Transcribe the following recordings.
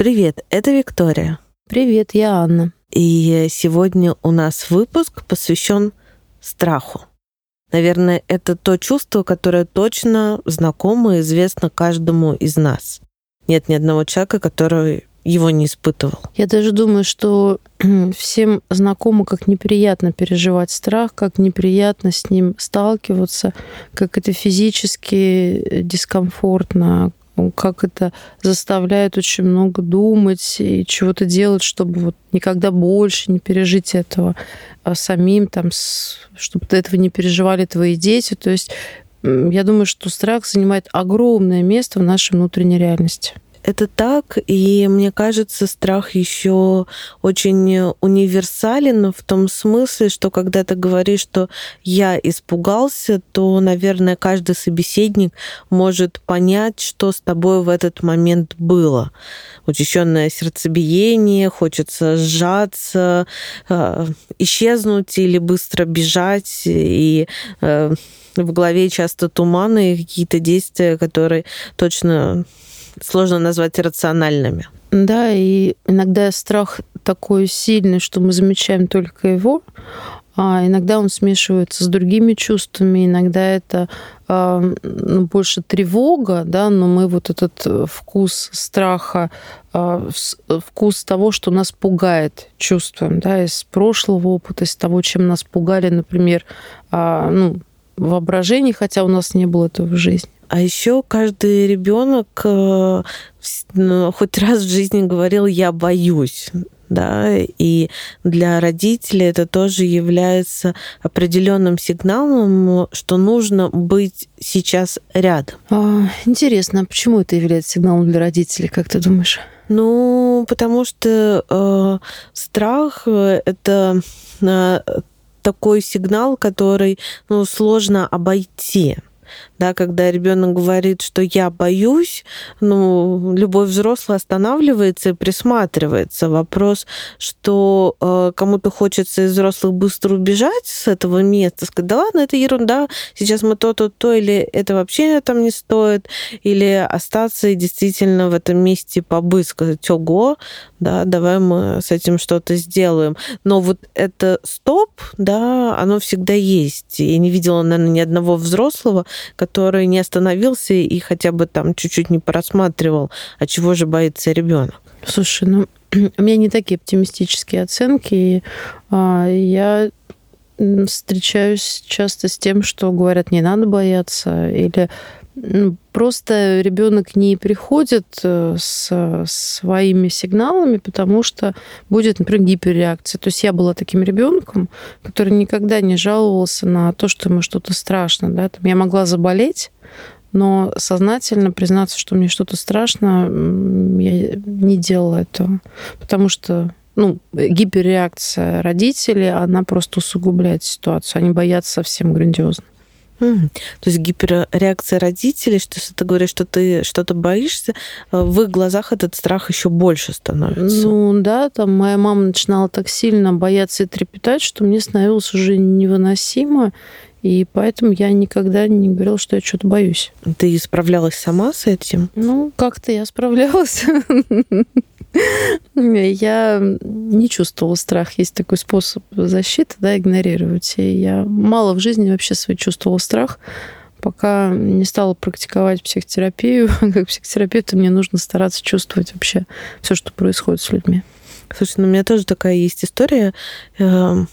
Привет, это Виктория. Привет, я Анна. И сегодня у нас выпуск посвящен страху. Наверное, это то чувство, которое точно знакомо и известно каждому из нас. Нет ни одного человека, который его не испытывал. Я даже думаю, что всем знакомо, как неприятно переживать страх, как неприятно с ним сталкиваться, как это физически дискомфортно, как это заставляет очень много думать и чего-то делать, чтобы вот никогда больше не пережить этого а самим, там, чтобы этого не переживали твои дети. То есть я думаю, что страх занимает огромное место в нашей внутренней реальности. Это так, и мне кажется, страх еще очень универсален в том смысле, что когда ты говоришь, что я испугался, то, наверное, каждый собеседник может понять, что с тобой в этот момент было. Учащенное сердцебиение, хочется сжаться, э, исчезнуть или быстро бежать, и э, в голове часто туманы и какие-то действия, которые точно сложно назвать рациональными. Да, и иногда страх такой сильный, что мы замечаем только его, а иногда он смешивается с другими чувствами, иногда это э, ну, больше тревога, да, но мы вот этот вкус страха, э, вкус того, что нас пугает, чувствуем, да, из прошлого опыта, из того, чем нас пугали, например, э, ну, воображении, хотя у нас не было этого в жизни. А еще каждый ребенок э, ну, хоть раз в жизни говорил «я боюсь» да, и для родителей это тоже является определенным сигналом, что нужно быть сейчас рядом. А, интересно, а почему это является сигналом для родителей, как ты думаешь? Ну, потому что э, страх это э, такой сигнал, который ну, сложно обойти да, когда ребенок говорит, что я боюсь, ну, любой взрослый останавливается и присматривается. Вопрос, что э, кому-то хочется из взрослых быстро убежать с этого места, сказать, да ладно, это ерунда, сейчас мы то-то, то, или это вообще там не стоит, или остаться и действительно в этом месте побыть, сказать, ого, да, давай мы с этим что-то сделаем. Но вот это стоп, да, оно всегда есть. Я не видела, наверное, ни одного взрослого, который не остановился и хотя бы там чуть-чуть не просматривал, а чего же боится ребенок. Слушай, ну у меня не такие оптимистические оценки. И, а, я встречаюсь часто с тем, что говорят, не надо бояться, или ну, просто ребенок не приходит э, с своими сигналами, потому что будет, например, гиперреакция. То есть я была таким ребенком, который никогда не жаловался на то, что ему что-то страшно. Да? Там я могла заболеть, но сознательно признаться, что мне что-то страшно, я не делала этого. Потому что ну, гиперреакция родителей, она просто усугубляет ситуацию. Они боятся совсем грандиозно. Mm. То есть гиперреакция родителей, что если ты говоришь, что ты что-то боишься, э, в их глазах этот страх еще больше становится. Ну да, там моя мама начинала так сильно бояться и трепетать, что мне становилось уже невыносимо. И поэтому я никогда не говорила, что я что-то боюсь. Ты справлялась сама с этим? Ну, как-то я справлялась. Я не чувствовала страх. Есть такой способ защиты, да, игнорировать. И я мало в жизни вообще свой чувствовала страх, пока не стала практиковать психотерапию. Как психотерапевту мне нужно стараться чувствовать вообще все, что происходит с людьми. Слушай, ну у меня тоже такая есть история. Эм,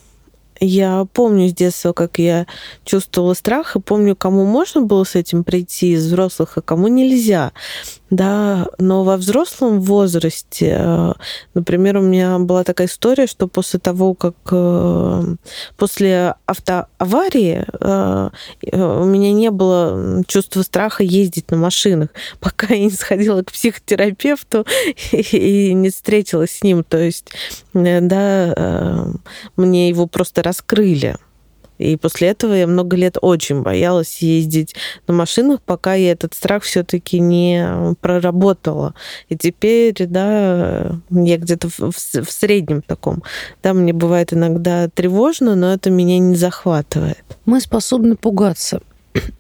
я помню с детства, как я чувствовала страх, и помню, кому можно было с этим прийти из взрослых, а кому нельзя. Да, но во взрослом возрасте, э, например, у меня была такая история, что после того, как э, после автоаварии э, у меня не было чувства страха ездить на машинах, пока я не сходила к психотерапевту и не встретилась с ним. То есть, да, мне его просто раскрыли. И после этого я много лет очень боялась ездить на машинах, пока я этот страх все-таки не проработала. И теперь, да, я где-то в, в среднем таком. Да, мне бывает иногда тревожно, но это меня не захватывает. Мы способны пугаться.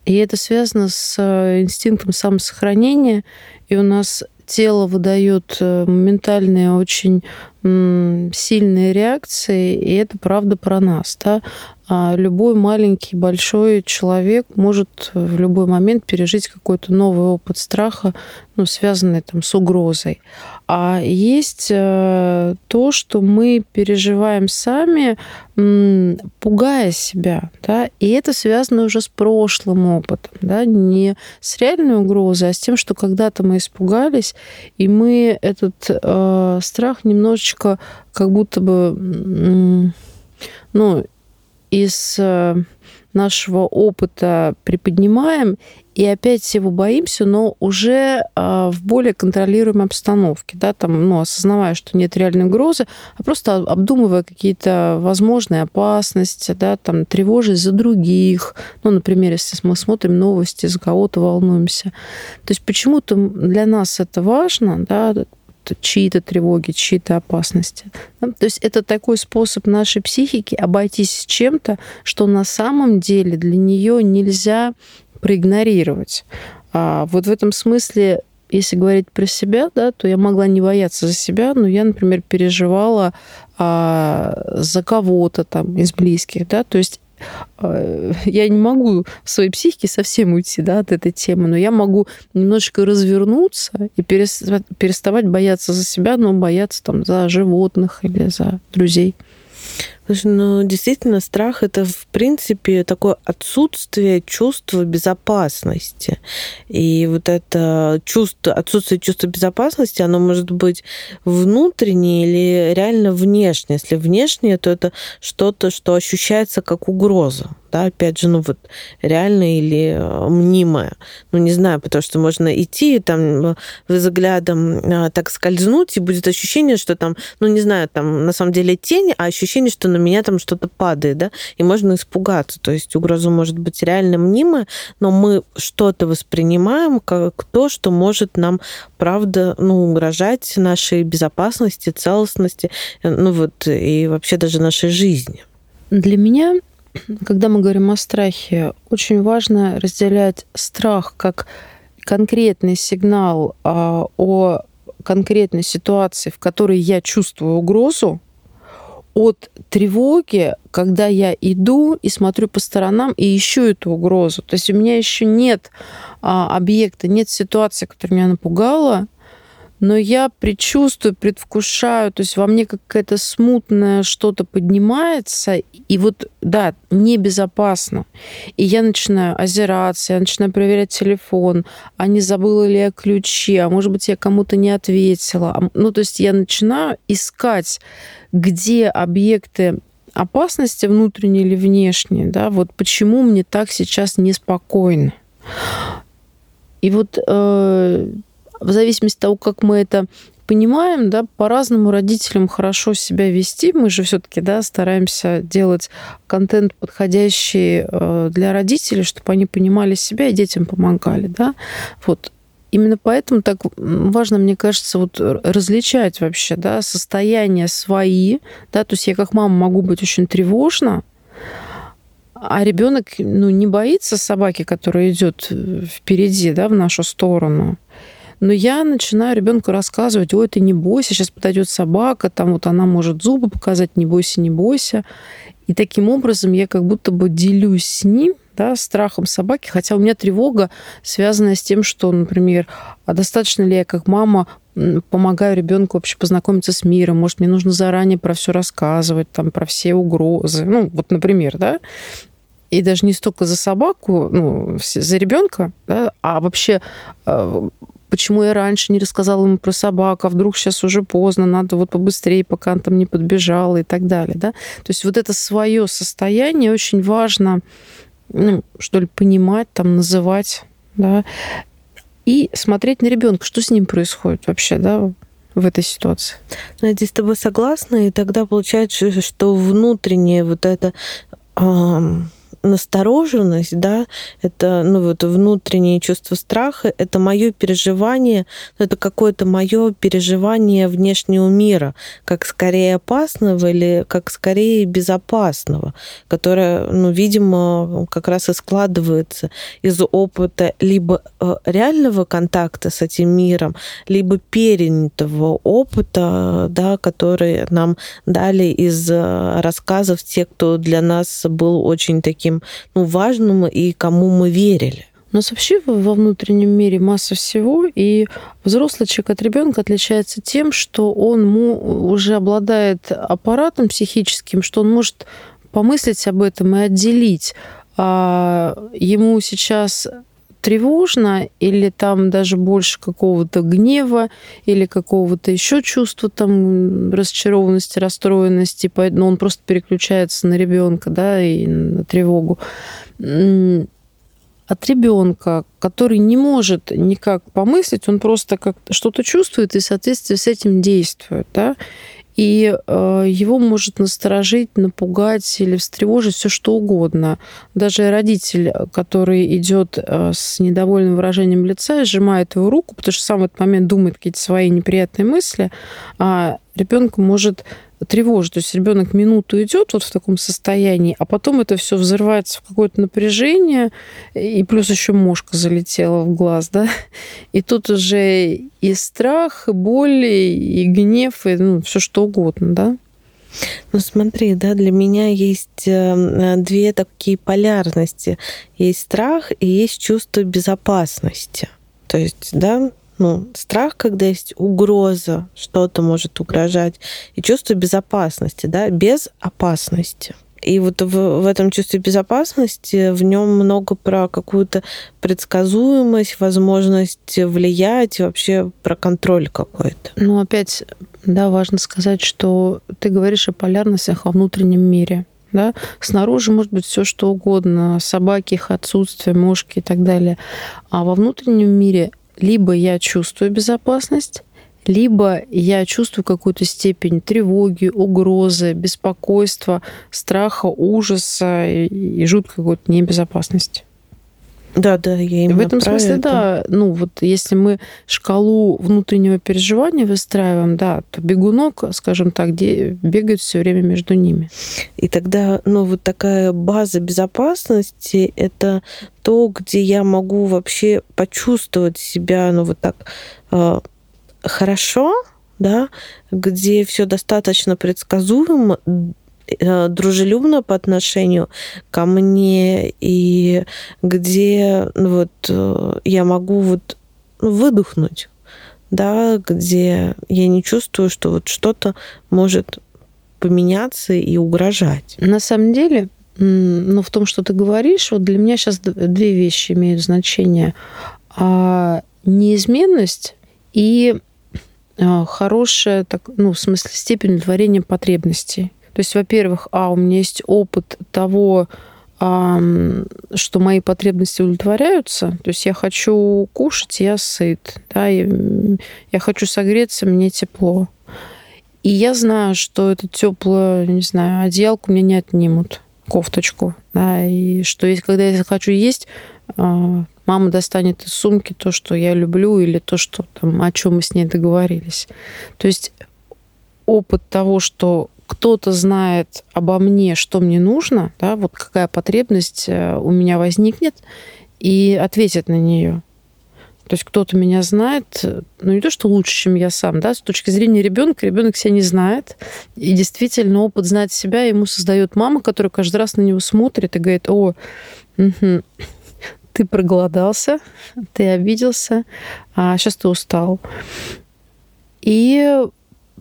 И это связано с э, инстинктом самосохранения. И у нас тело выдает э, моментальные очень сильные реакции, и это правда про нас. Да? А любой маленький, большой человек может в любой момент пережить какой-то новый опыт страха, ну, связанный там, с угрозой. А есть э, то, что мы переживаем сами, пугая себя. Да? И это связано уже с прошлым опытом. Да? Не с реальной угрозой, а с тем, что когда-то мы испугались, и мы этот э, страх немножечко как будто бы ну, из э, нашего опыта приподнимаем и опять всего боимся, но уже а, в более контролируемой обстановке, да, там, ну, осознавая, что нет реальной угрозы, а просто обдумывая какие-то возможные опасности, да, там, тревожить за других, ну, например, если мы смотрим новости, за кого-то волнуемся. То есть почему-то для нас это важно, да, чьи-то тревоги, чьи-то опасности. То есть это такой способ нашей психики обойтись чем-то, что на самом деле для нее нельзя проигнорировать. А вот в этом смысле если говорить про себя, да, то я могла не бояться за себя, но я, например, переживала а, за кого-то там из близких, да, то есть я не могу в своей психике совсем уйти да, от этой темы, но я могу немножечко развернуться и переставать бояться за себя, но бояться там за животных или за друзей. Слушай, ну действительно страх это в принципе такое отсутствие чувства безопасности. И вот это чувство, отсутствие чувства безопасности, оно может быть внутреннее или реально внешнее. Если внешнее, то это что-то, что ощущается как угроза да, опять же, ну вот реальное или э, мнимое. Ну, не знаю, потому что можно идти там э, взглядом э, так скользнуть, и будет ощущение, что там, ну, не знаю, там на самом деле тень, а ощущение, что на меня там что-то падает, да, и можно испугаться. То есть угроза может быть реально мнимая, но мы что-то воспринимаем как то, что может нам, правда, ну, угрожать нашей безопасности, целостности, ну вот, и вообще даже нашей жизни. Для меня когда мы говорим о страхе, очень важно разделять страх как конкретный сигнал а, о конкретной ситуации, в которой я чувствую угрозу, от тревоги, когда я иду и смотрю по сторонам и ищу эту угрозу. То есть у меня еще нет а, объекта, нет ситуации, которая меня напугала, но я предчувствую, предвкушаю, то есть во мне какая-то смутное что-то поднимается, и вот, да, небезопасно. И я начинаю озираться, я начинаю проверять телефон, а не забыла ли я ключи, а может быть, я кому-то не ответила. А, ну, то есть я начинаю искать, где объекты опасности внутренние или внешние, да, вот почему мне так сейчас неспокойно. И вот э, в зависимости от того, как мы это понимаем, да, по-разному родителям хорошо себя вести. Мы же все-таки, да, стараемся делать контент подходящий э, для родителей, чтобы они понимали себя и детям помогали, да. Вот именно поэтому так важно, мне кажется, вот различать вообще, да, состояния свои, да, то есть я как мама могу быть очень тревожна, а ребенок, ну, не боится собаки, которая идет впереди, да, в нашу сторону. Но я начинаю ребенку рассказывать, ой, ты не бойся, сейчас подойдет собака, там вот она может зубы показать, не бойся, не бойся. И таким образом я как будто бы делюсь с ним, да, страхом собаки, хотя у меня тревога, связанная с тем, что, например, а достаточно ли я как мама помогаю ребенку вообще познакомиться с миром, может, мне нужно заранее про все рассказывать, там, про все угрозы, ну, вот, например, да, и даже не столько за собаку, ну, за ребенка, да, а вообще э, почему я раньше не рассказала ему про собаку, а вдруг сейчас уже поздно, надо вот побыстрее, пока он там не подбежал и так далее, да. То есть вот это свое состояние очень важно, ну, что ли, понимать, там, называть, да, и смотреть на ребенка, что с ним происходит вообще, да, в этой ситуации. Я здесь с тобой согласна, и тогда получается, что внутреннее вот это настороженность, да, это ну, вот внутреннее чувство страха, это мое переживание, ну, это какое-то мое переживание внешнего мира, как скорее опасного или как скорее безопасного, которое, ну, видимо, как раз и складывается из опыта либо э, реального контакта с этим миром, либо перенятого опыта, да, который нам дали из э, рассказов тех, кто для нас был очень таким ну, важным и кому мы верили. У нас вообще во внутреннем мире масса всего, и взрослый человек от ребенка отличается тем, что он уже обладает аппаратом психическим, что он может помыслить об этом и отделить. А ему сейчас тревожно, или там даже больше какого-то гнева, или какого-то еще чувства там разочарованности, расстроенности, но он просто переключается на ребенка, да, и на тревогу. От ребенка, который не может никак помыслить, он просто как что-то чувствует и в соответствии с этим действует, да и э, его может насторожить, напугать или встревожить все что угодно. Даже родитель, который идет э, с недовольным выражением лица сжимает его руку, потому что сам в этот момент думает какие-то свои неприятные мысли, а ребенку может тревожит. То есть ребенок минуту идет вот в таком состоянии, а потом это все взрывается в какое-то напряжение, и плюс еще мошка залетела в глаз, да. И тут уже и страх, и боль, и гнев, и ну, все что угодно, да. Ну смотри, да, для меня есть э, две такие полярности. Есть страх и есть чувство безопасности. То есть, да, ну, страх, когда есть угроза, что-то может угрожать, и чувство безопасности, да, без опасности. И вот в, в этом чувстве безопасности в нем много про какую-то предсказуемость, возможность влиять, вообще про контроль какой-то. Ну, опять, да, важно сказать, что ты говоришь о полярностях во внутреннем мире. Да? Снаружи может быть все что угодно, собаки, их отсутствие, мошки и так далее. А во внутреннем мире либо я чувствую безопасность, либо я чувствую какую-то степень тревоги, угрозы, беспокойства, страха, ужаса и, и жуткой какой-то небезопасности. Да, да, я именно В этом смысле, это. да. Ну, вот если мы шкалу внутреннего переживания выстраиваем, да, то бегунок, скажем так, бегает все время между ними. И тогда, ну, вот такая база безопасности — это то, где я могу вообще почувствовать себя, ну, вот так э, хорошо, да, где все достаточно предсказуемо, Э, дружелюбно по отношению ко мне и где ну, вот э, я могу вот ну, выдохнуть, да, где я не чувствую, что вот что-то может поменяться и угрожать. На самом деле, ну, в том, что ты говоришь, вот для меня сейчас две вещи имеют значение. А неизменность и а, хорошая, так, ну, в смысле, степень удовлетворения потребностей. То есть, во-первых, а, у меня есть опыт того, что мои потребности удовлетворяются. То есть я хочу кушать, я сыт. Да, я, я хочу согреться, мне тепло. И я знаю, что это теплое, не знаю, одеялку мне не отнимут, кофточку. Да, и что есть, когда я захочу есть, а, мама достанет из сумки то, что я люблю, или то, что там, о чем мы с ней договорились. То есть опыт того, что кто-то знает обо мне, что мне нужно, да, вот какая потребность э, у меня возникнет, и ответит на нее. То есть кто-то меня знает, ну не то, что лучше, чем я сам, да, с точки зрения ребенка, ребенок себя не знает. И действительно, опыт знать себя ему создает мама, которая каждый раз на него смотрит и говорит, о, угу, ты проголодался, ты обиделся, а сейчас ты устал. И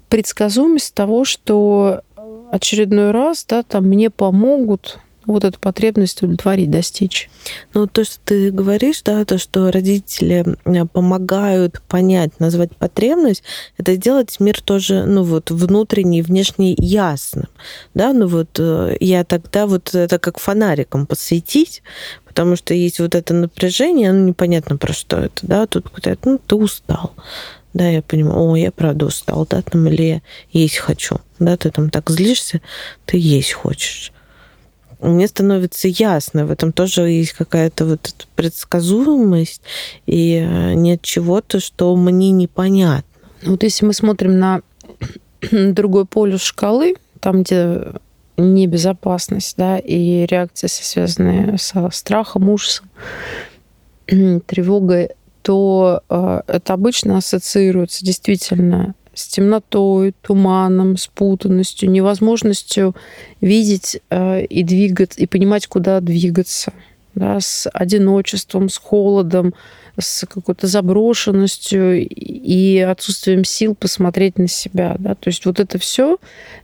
предсказуемость того, что очередной раз, да, там мне помогут вот эту потребность удовлетворить, достичь. Ну, то, что ты говоришь, да, то, что родители э, помогают понять, назвать потребность, это сделать мир тоже, ну, вот, внутренний, внешний ясным, да, ну, вот, э, я тогда вот это как фонариком посветить, потому что есть вот это напряжение, оно непонятно про что это, да, тут говорят, ну, ты устал, да, я понимаю, о, я правда устал, да, там, или я есть хочу, да, ты там так злишься, ты есть хочешь. Мне становится ясно, в этом тоже есть какая-то вот предсказуемость, и э, нет чего-то, что мне непонятно. Вот если мы смотрим на другой полюс шкалы, там, где небезопасность, да, и реакции, связанные со страхом, ужасом, тревогой, то э, это обычно ассоциируется действительно с темнотой, туманом, с путанностью, невозможностью видеть э, и двигаться, и понимать, куда двигаться, да, с одиночеством, с холодом, с какой-то заброшенностью и отсутствием сил посмотреть на себя. Да? То есть вот это все,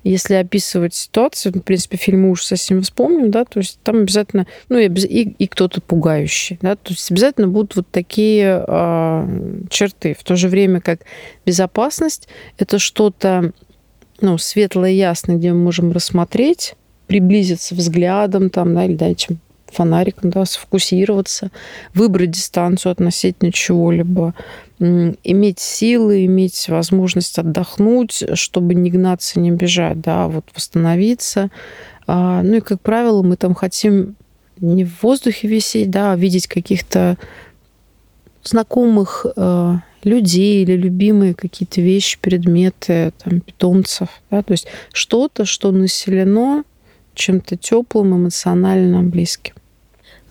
если описывать ситуацию, в принципе, фильм ужаса, если мы вспомним, да, то есть там обязательно, ну и, и, и кто-то пугающий, да, то есть обязательно будут вот такие э, черты. В то же время как безопасность – это что-то ну, светлое, ясное, где мы можем рассмотреть, приблизиться взглядом там, да, или да, чем фонариком, да, сфокусироваться, выбрать дистанцию относительно чего-либо, иметь силы, иметь возможность отдохнуть, чтобы не гнаться, не бежать, да, а вот восстановиться. А, ну и, как правило, мы там хотим не в воздухе висеть, да, а видеть каких-то знакомых э, людей или любимые какие-то вещи, предметы, там, питомцев. Да? То есть что-то, что населено чем-то теплым, эмоционально близким.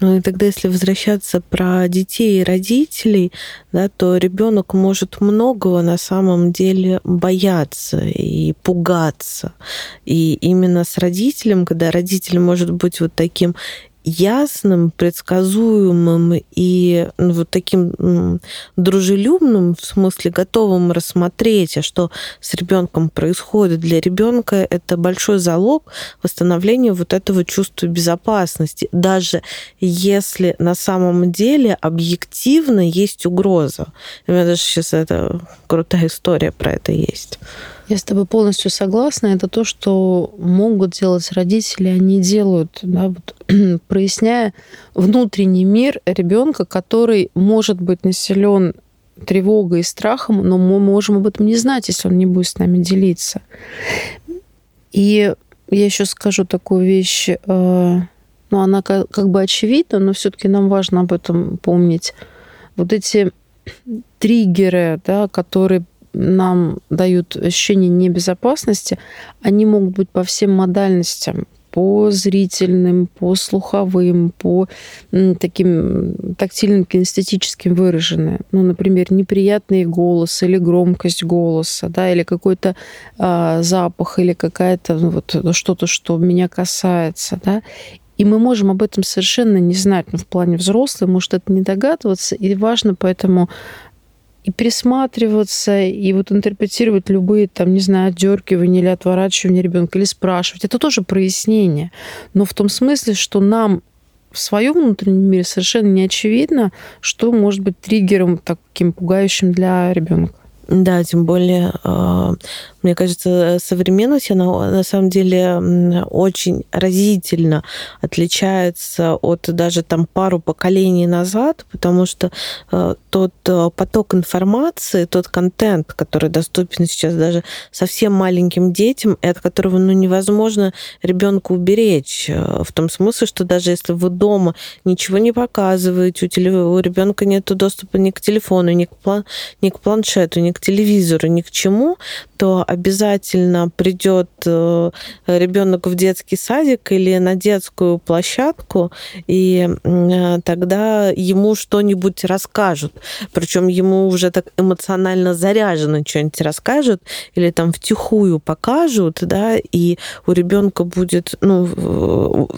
Ну и тогда, если возвращаться про детей и родителей, да, то ребенок может многого на самом деле бояться и пугаться. И именно с родителем, когда родитель может быть вот таким ясным, предсказуемым и ну, вот таким дружелюбным, в смысле готовым рассмотреть, а что с ребенком происходит. Для ребенка это большой залог восстановления вот этого чувства безопасности, даже если на самом деле объективно есть угроза. У меня даже сейчас это крутая история про это есть. Я с тобой полностью согласна. Это то, что могут делать родители, они делают, да, вот, проясняя внутренний мир ребенка, который может быть населен тревогой и страхом, но мы можем об этом не знать, если он не будет с нами делиться. И я еще скажу такую вещь, э, ну, она как, как бы очевидна, но все-таки нам важно об этом помнить. Вот эти триггеры, да, которые нам дают ощущение небезопасности, они могут быть по всем модальностям, по зрительным, по слуховым, по таким тактильным, кинестетическим выражены. Ну, например, неприятный голос или громкость голоса, да, или какой-то э, запах, или какая-то ну, вот что-то, что меня касается, да. И мы можем об этом совершенно не знать, но ну, в плане взрослых может это не догадываться, и важно поэтому и присматриваться, и вот интерпретировать любые, там, не знаю, отдергивания или отворачивания ребенка, или спрашивать. Это тоже прояснение. Но в том смысле, что нам в своем внутреннем мире совершенно не очевидно, что может быть триггером таким пугающим для ребенка. Да, тем более, а, мне кажется, современность, она на самом деле очень разительно отличается от даже там пару поколений назад, потому что а, тот а, поток информации, тот контент, который доступен сейчас даже совсем маленьким детям, и от которого ну, невозможно ребенка уберечь. В том смысле, что даже если вы дома ничего не показываете, у, теле... у ребенка нет доступа ни к телефону, ни к, план... ни к планшету, ни к телевизору, ни к чему, то обязательно придет э, ребенок в детский садик или на детскую площадку, и э, тогда ему что-нибудь расскажут. Причем ему уже так эмоционально заряженно что-нибудь расскажут или там втихую покажут, да, и у ребенка будет, ну,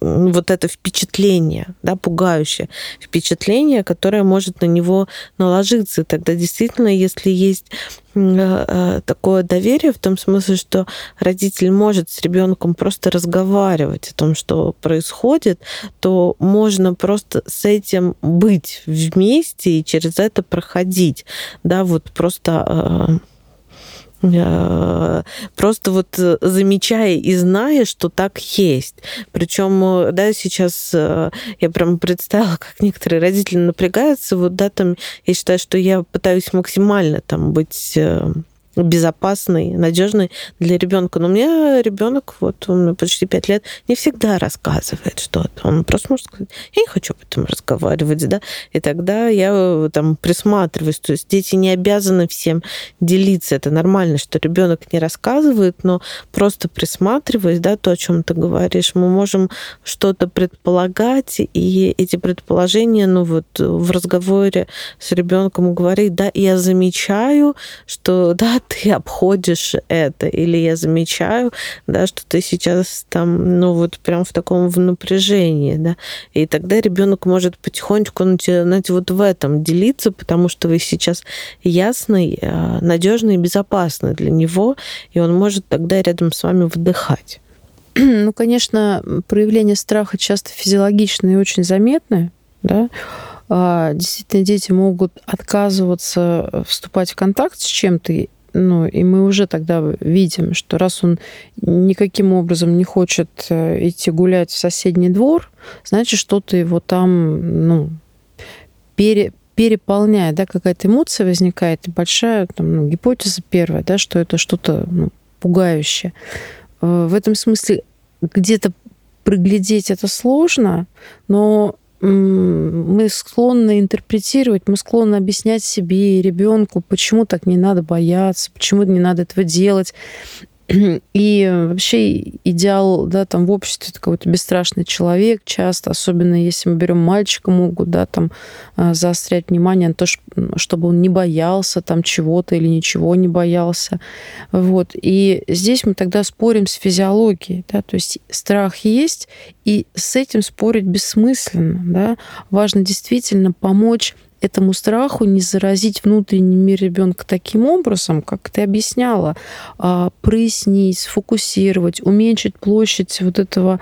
вот это впечатление, да, пугающее впечатление, которое может на него наложиться. Тогда действительно, если есть э, э, такое доверие в том смысле, что родитель может с ребенком просто разговаривать о том, что происходит, то можно просто с этим быть вместе и через это проходить, да, вот просто Э, просто вот э, замечая и зная, что так есть. Причем, э, да, сейчас я прям представила, как некоторые родители напрягаются. Вот, да, там, я считаю, что я пытаюсь максимально там быть безопасный, надежный для ребенка. Но у меня ребенок, вот он почти пять лет, не всегда рассказывает что-то. Он просто может сказать, я не хочу об этом разговаривать, да, и тогда я э, там присматриваюсь. То есть дети не обязаны всем делиться. Это нормально, что ребенок не рассказывает, но просто присматриваясь, да, то, о чем ты говоришь, мы можем что-то предполагать, и эти предположения, ну вот в разговоре с ребенком говорить, да, я замечаю, что, да, ты обходишь это, или я замечаю, да, что ты сейчас там, ну вот прям в таком в напряжении, да, и тогда ребенок может потихонечку, знаете, вот в этом делиться, потому что вы сейчас ясный, а, надежный и безопасный для него, и он может тогда рядом с вами вдыхать. Ну, конечно, проявление страха часто физиологичное и очень заметное, да, а, действительно дети могут отказываться вступать в контакт с чем-то, ну, и мы уже тогда видим, что раз он никаким образом не хочет э, идти гулять в соседний двор, значит, что-то его там, ну, пере, переполняет, да, какая-то эмоция возникает, и большая там, ну, гипотеза первая, да, что это что-то ну, пугающее. Э, в этом смысле где-то проглядеть это сложно, но мы склонны интерпретировать, мы склонны объяснять себе и ребенку, почему так не надо бояться, почему не надо этого делать. И вообще идеал, да, там в обществе это какой-то бесстрашный человек часто, особенно если мы берем мальчика, могут, да, там а, заострять внимание на то, чтобы он не боялся там чего-то или ничего не боялся. Вот. И здесь мы тогда спорим с физиологией, да, то есть страх есть, и с этим спорить бессмысленно, да. Важно действительно помочь этому страху не заразить внутренний мир ребенка таким образом, как ты объясняла, а, прояснить, сфокусировать, уменьшить площадь вот этого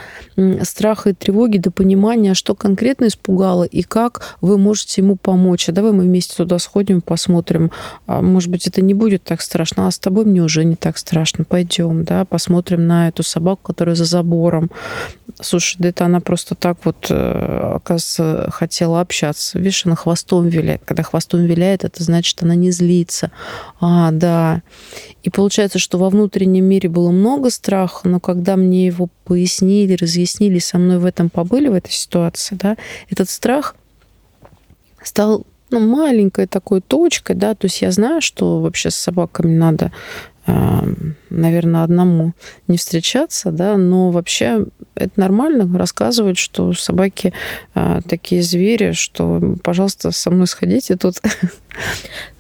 страха и тревоги до понимания, что конкретно испугало и как вы можете ему помочь. А давай мы вместе туда сходим, посмотрим. А, может быть, это не будет так страшно, а с тобой мне уже не так страшно. Пойдем, да, посмотрим на эту собаку, которая за забором. Слушай, да это она просто так вот, э, оказывается, хотела общаться. Видишь, она хвостом виляет. Когда хвостом виляет, это значит, она не злится. А, да. И получается, что во внутреннем мире было много страха, но когда мне его пояснили, разъяснили, со мной в этом побыли, в этой ситуации, да, этот страх стал ну, маленькой такой точкой, да, то есть я знаю, что вообще с собаками надо наверное, одному не встречаться, да, но вообще это нормально рассказывать, что собаки а, такие звери, что, пожалуйста, со мной сходите тут.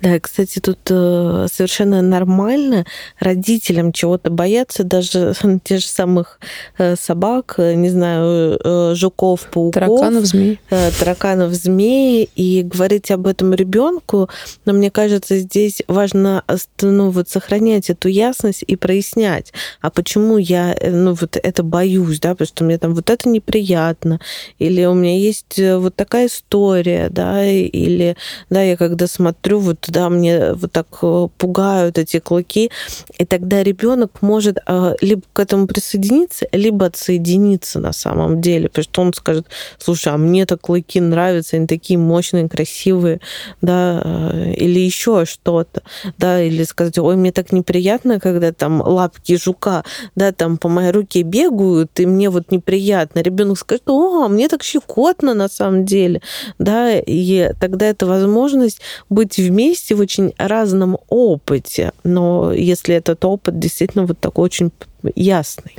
Да, кстати, тут э, совершенно нормально родителям чего-то бояться, даже тех же самых э, собак, э, не знаю, жуков, пауков. Тараканов, змей. Тараканов, змей, и говорить об этом ребенку, но мне кажется, здесь важно ну, вот, сохранять эту ясность и прояснять, а почему я ну, вот это боюсь, да, потому что мне там вот это неприятно, или у меня есть вот такая история, да, или, да, я когда смотрю вот да, мне вот так э, пугают эти клыки, и тогда ребенок может э, либо к этому присоединиться, либо отсоединиться на самом деле, потому что он скажет, слушай, а мне так клыки нравятся, они такие мощные, красивые, да, э, или еще что-то, да, или сказать, ой, мне так неприятно, когда там лапки жука, да, там по моей руке бегают, и мне вот неприятно. Ребенок скажет, о, мне так щекотно на самом деле, да, и тогда это возможность быть вместе в очень разном опыте, но если этот опыт действительно вот такой очень ясный.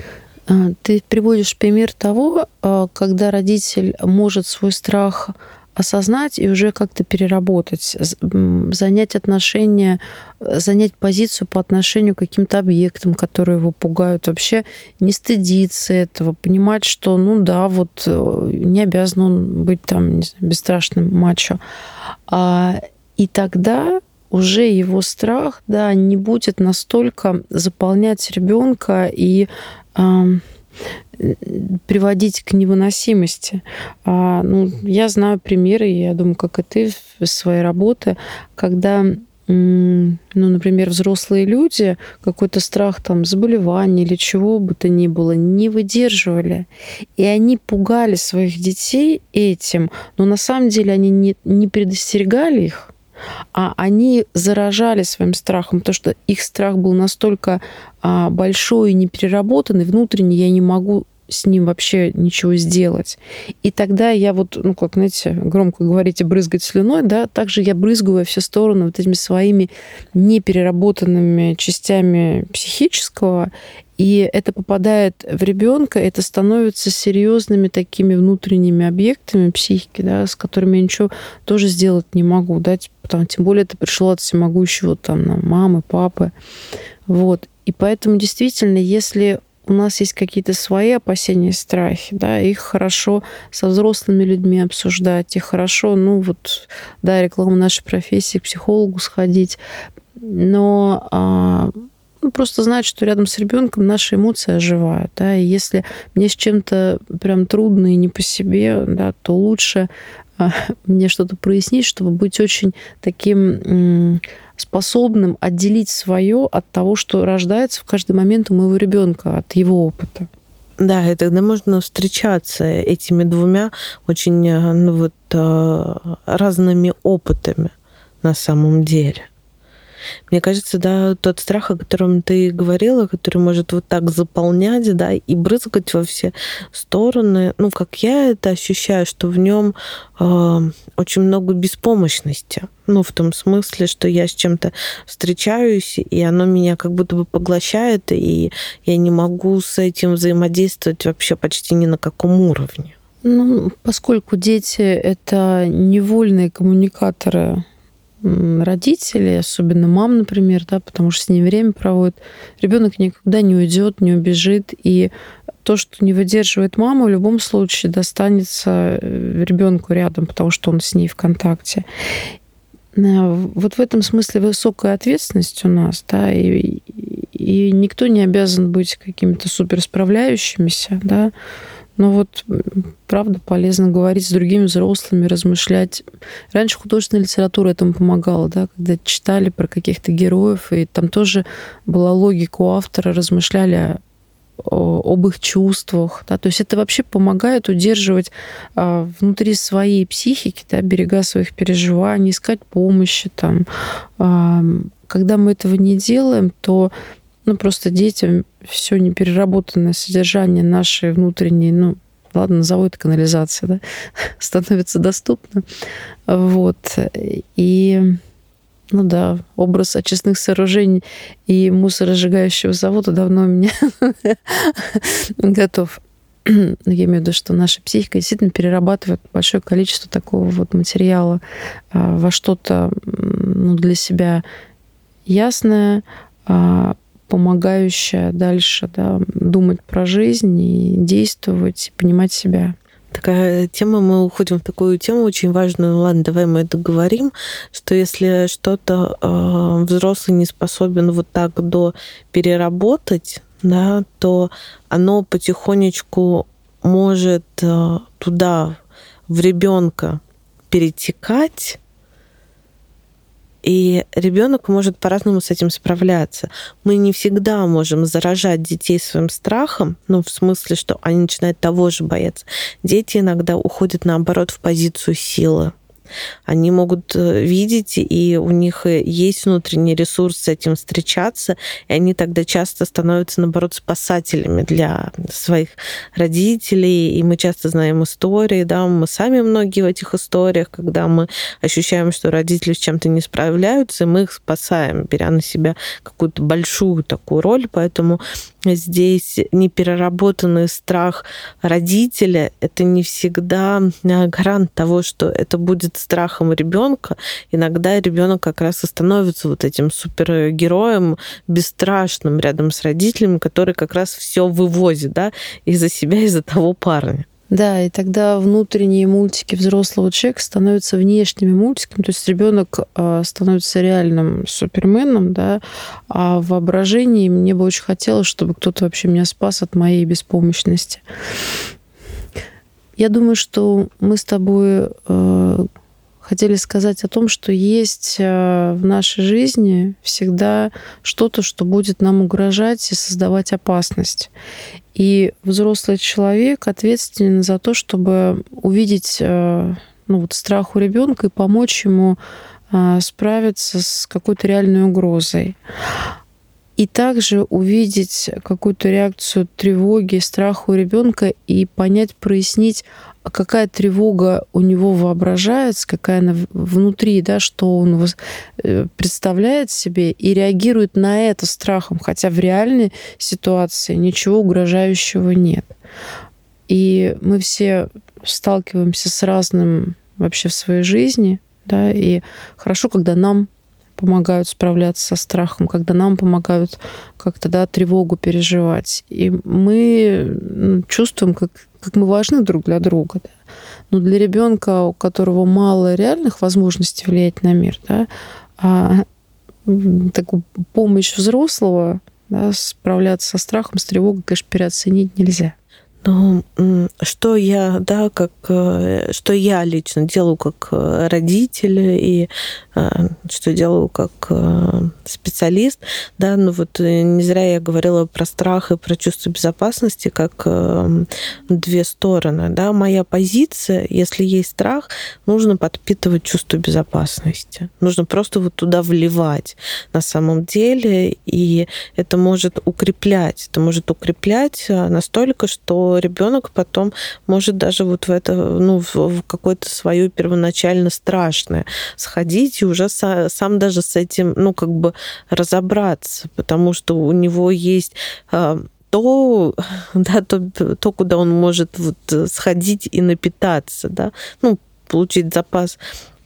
А, ты приводишь пример того, а, когда родитель может свой страх осознать и уже как-то переработать, занять отношения, занять позицию по отношению к каким-то объектам, которые его пугают, вообще не стыдиться этого, понимать, что, ну да, вот э, не обязан он быть там, не знаю, бесстрашным мачо. А и тогда уже его страх, да, не будет настолько заполнять ребенка и э, приводить к невыносимости. А, ну, я знаю примеры, я думаю, как и ты в своей работе, когда ну, например, взрослые люди какой-то страх там заболевания или чего бы то ни было не выдерживали. И они пугали своих детей этим, но на самом деле они не, не предостерегали их, а они заражали своим страхом, то что их страх был настолько а, большой и непереработанный, внутренний, я не могу с ним вообще ничего сделать. И тогда я вот, ну, как, знаете, громко говорите, брызгать слюной, да, также я брызгаю во все стороны вот этими своими непереработанными частями психического, и это попадает в ребенка, это становится серьезными такими внутренними объектами психики, да, с которыми я ничего тоже сделать не могу, да, потому, тем более это пришло от всемогущего там на мамы, папы, вот. И поэтому действительно, если у нас есть какие-то свои опасения и страхи, да, их хорошо со взрослыми людьми обсуждать, их хорошо, ну вот, да, реклама нашей профессии, к психологу сходить, но а, ну, просто знать, что рядом с ребенком наши эмоции оживают, да, и если мне с чем-то прям трудно и не по себе, да, то лучше а, мне что-то прояснить, чтобы быть очень таким способным отделить свое от того, что рождается в каждый момент у моего ребенка, от его опыта. Да, и тогда можно встречаться этими двумя очень э, ну, вот, э, разными опытами на самом деле. Мне кажется, да, тот страх, о котором ты говорила, который может вот так заполнять, да, и брызгать во все стороны, ну, как я это ощущаю, что в нем э, очень много беспомощности. Ну, в том смысле, что я с чем-то встречаюсь, и оно меня как будто бы поглощает, и я не могу с этим взаимодействовать вообще почти ни на каком уровне. Ну, поскольку дети это невольные коммуникаторы родители, особенно мам, например, да, потому что с ней время проводят, ребенок никогда не уйдет, не убежит, и то, что не выдерживает мама, в любом случае достанется э, ребенку рядом, потому что он с ней в контакте. Э, вот в этом смысле высокая ответственность у нас, да, и, и никто не обязан быть какими-то супер справляющимися, да, но вот, правда, полезно говорить с другими взрослыми, размышлять. Раньше художественная литература этому помогала, да, когда читали про каких-то героев, и там тоже была логика у автора, размышляли об их чувствах. Да? То есть это вообще помогает удерживать а, внутри своей психики да, берега своих переживаний, искать помощи. Там. А, когда мы этого не делаем, то ну, просто детям все непереработанное содержание нашей внутренней, ну, ладно, назову это канализация, да, становится доступно. Вот. И, ну да, образ очистных сооружений и мусоросжигающего завода давно у меня готов. Я имею в виду, что наша психика действительно перерабатывает большое количество такого вот материала а, во что-то ну, для себя ясное, а, помогающая дальше да, думать про жизнь и действовать, и понимать себя. Такая тема, мы уходим в такую тему очень важную. Ладно, давай мы это говорим, что если что-то э, взрослый не способен вот так до переработать, да, то оно потихонечку может э, туда, в ребенка перетекать, и ребенок может по-разному с этим справляться. Мы не всегда можем заражать детей своим страхом, ну, в смысле, что они начинают того же бояться. Дети иногда уходят, наоборот, в позицию силы они могут э, видеть, и у них э, есть внутренний ресурс с этим встречаться, и они тогда часто становятся, наоборот, спасателями для своих родителей, и мы часто знаем истории, да, мы сами многие в этих историях, когда мы ощущаем, что родители с чем-то не справляются, и мы их спасаем, беря на себя какую-то большую такую роль, поэтому здесь непереработанный страх родителя — это не всегда э, гарант того, что это будет страхом ребенка. Иногда ребенок как раз и становится вот этим супергероем, бесстрашным рядом с родителями, который как раз все вывозит, да, из-за себя, из-за того парня. Да, и тогда внутренние мультики взрослого человека становятся внешними мультиками, то есть ребенок а, становится реальным суперменом, да, а в воображении мне бы очень хотелось, чтобы кто-то вообще меня спас от моей беспомощности. Я думаю, что мы с тобой э, хотели сказать о том, что есть э, в нашей жизни всегда что-то, что будет нам угрожать и создавать опасность. И взрослый человек ответственен за то, чтобы увидеть э, ну, вот страх у ребенка и помочь ему а, справиться с какой-то реальной угрозой. И также увидеть какую-то реакцию тревоги, страха у ребенка и понять, прояснить, какая тревога у него воображается, какая она внутри, да, что он э, представляет себе и реагирует на это страхом, хотя в реальной ситуации ничего угрожающего нет. И мы все сталкиваемся с разным вообще в своей жизни, да, и хорошо, когда нам помогают справляться со страхом, когда нам помогают как-то да, тревогу переживать. И мы чувствуем, как, как мы важны друг для друга. Да. Но для ребенка, у которого мало реальных возможностей влиять на мир, да, а такую помощь взрослого да, справляться со страхом, с тревогой, конечно, переоценить нельзя. Ну, что я, да, как, э, что я лично делаю как э, родитель и э, что делаю как специалист, да, ну вот не зря я говорила про страх и про чувство безопасности как две стороны, да, моя позиция, если есть страх, нужно подпитывать чувство безопасности, нужно просто вот туда вливать на самом деле, и это может укреплять, это может укреплять настолько, что ребенок потом может даже вот в это, ну, в, какое-то свое первоначально страшное сходить и уже са, сам даже с этим, ну, как бы разобраться, потому что у него есть а, то, да, то, то, куда он может вот сходить и напитаться, да, ну, получить запас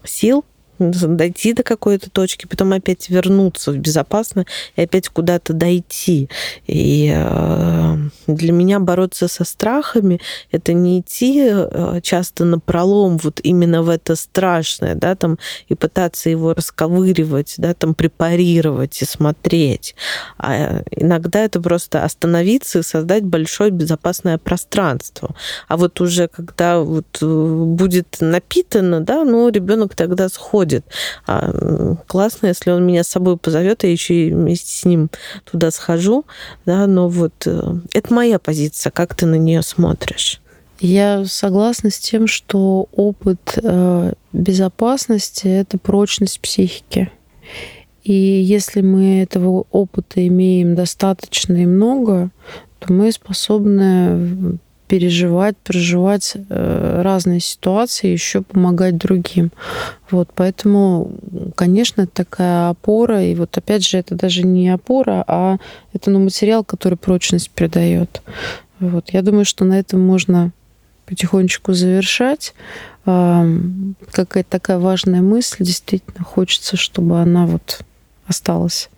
сил, дойти до какой-то точки, потом опять вернуться в безопасно и опять куда-то дойти. И э, для меня бороться со страхами — это не идти э, часто на пролом вот именно в это страшное, да, там, и пытаться его расковыривать, да, там, препарировать и смотреть. А иногда это просто остановиться и создать большое безопасное пространство. А вот уже когда вот э, будет напитано, да, ну, ребенок тогда сходит ходит. А, классно, если он меня с собой позовет, я еще и вместе с ним туда схожу. Да, но вот э, это моя позиция. Как ты на нее смотришь? Я согласна с тем, что опыт э, безопасности это прочность психики. И если мы этого опыта имеем достаточно и много, то мы способны переживать, проживать э, разные ситуации, еще помогать другим. Вот, поэтому, конечно, такая опора, и вот опять же, это даже не опора, а это ну, материал, который прочность придает. Вот, я думаю, что на этом можно потихонечку завершать. Какая-то такая важная мысль, действительно хочется, чтобы она вот осталась.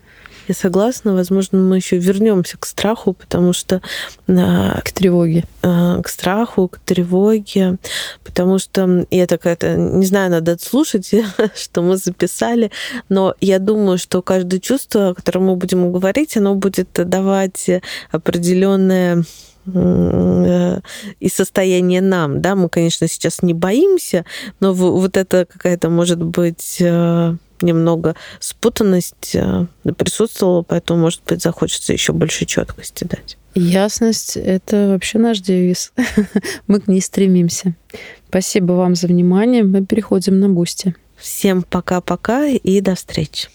Я согласна. Возможно, мы еще вернемся к страху, потому что... А, к тревоге. А, к страху, к тревоге. Потому что я такая-то... Не знаю, надо слушать, что мы записали, но я думаю, что каждое чувство, о котором мы будем говорить, оно будет давать определенное э, и состояние нам, да, мы, конечно, сейчас не боимся, но вот это какая-то может быть э, немного спутанность э, присутствовала, поэтому, может быть, захочется еще больше четкости дать. Ясность — это вообще наш девиз. Мы к ней стремимся. Спасибо вам за внимание. Мы переходим на Бусти. Всем пока-пока и до встречи.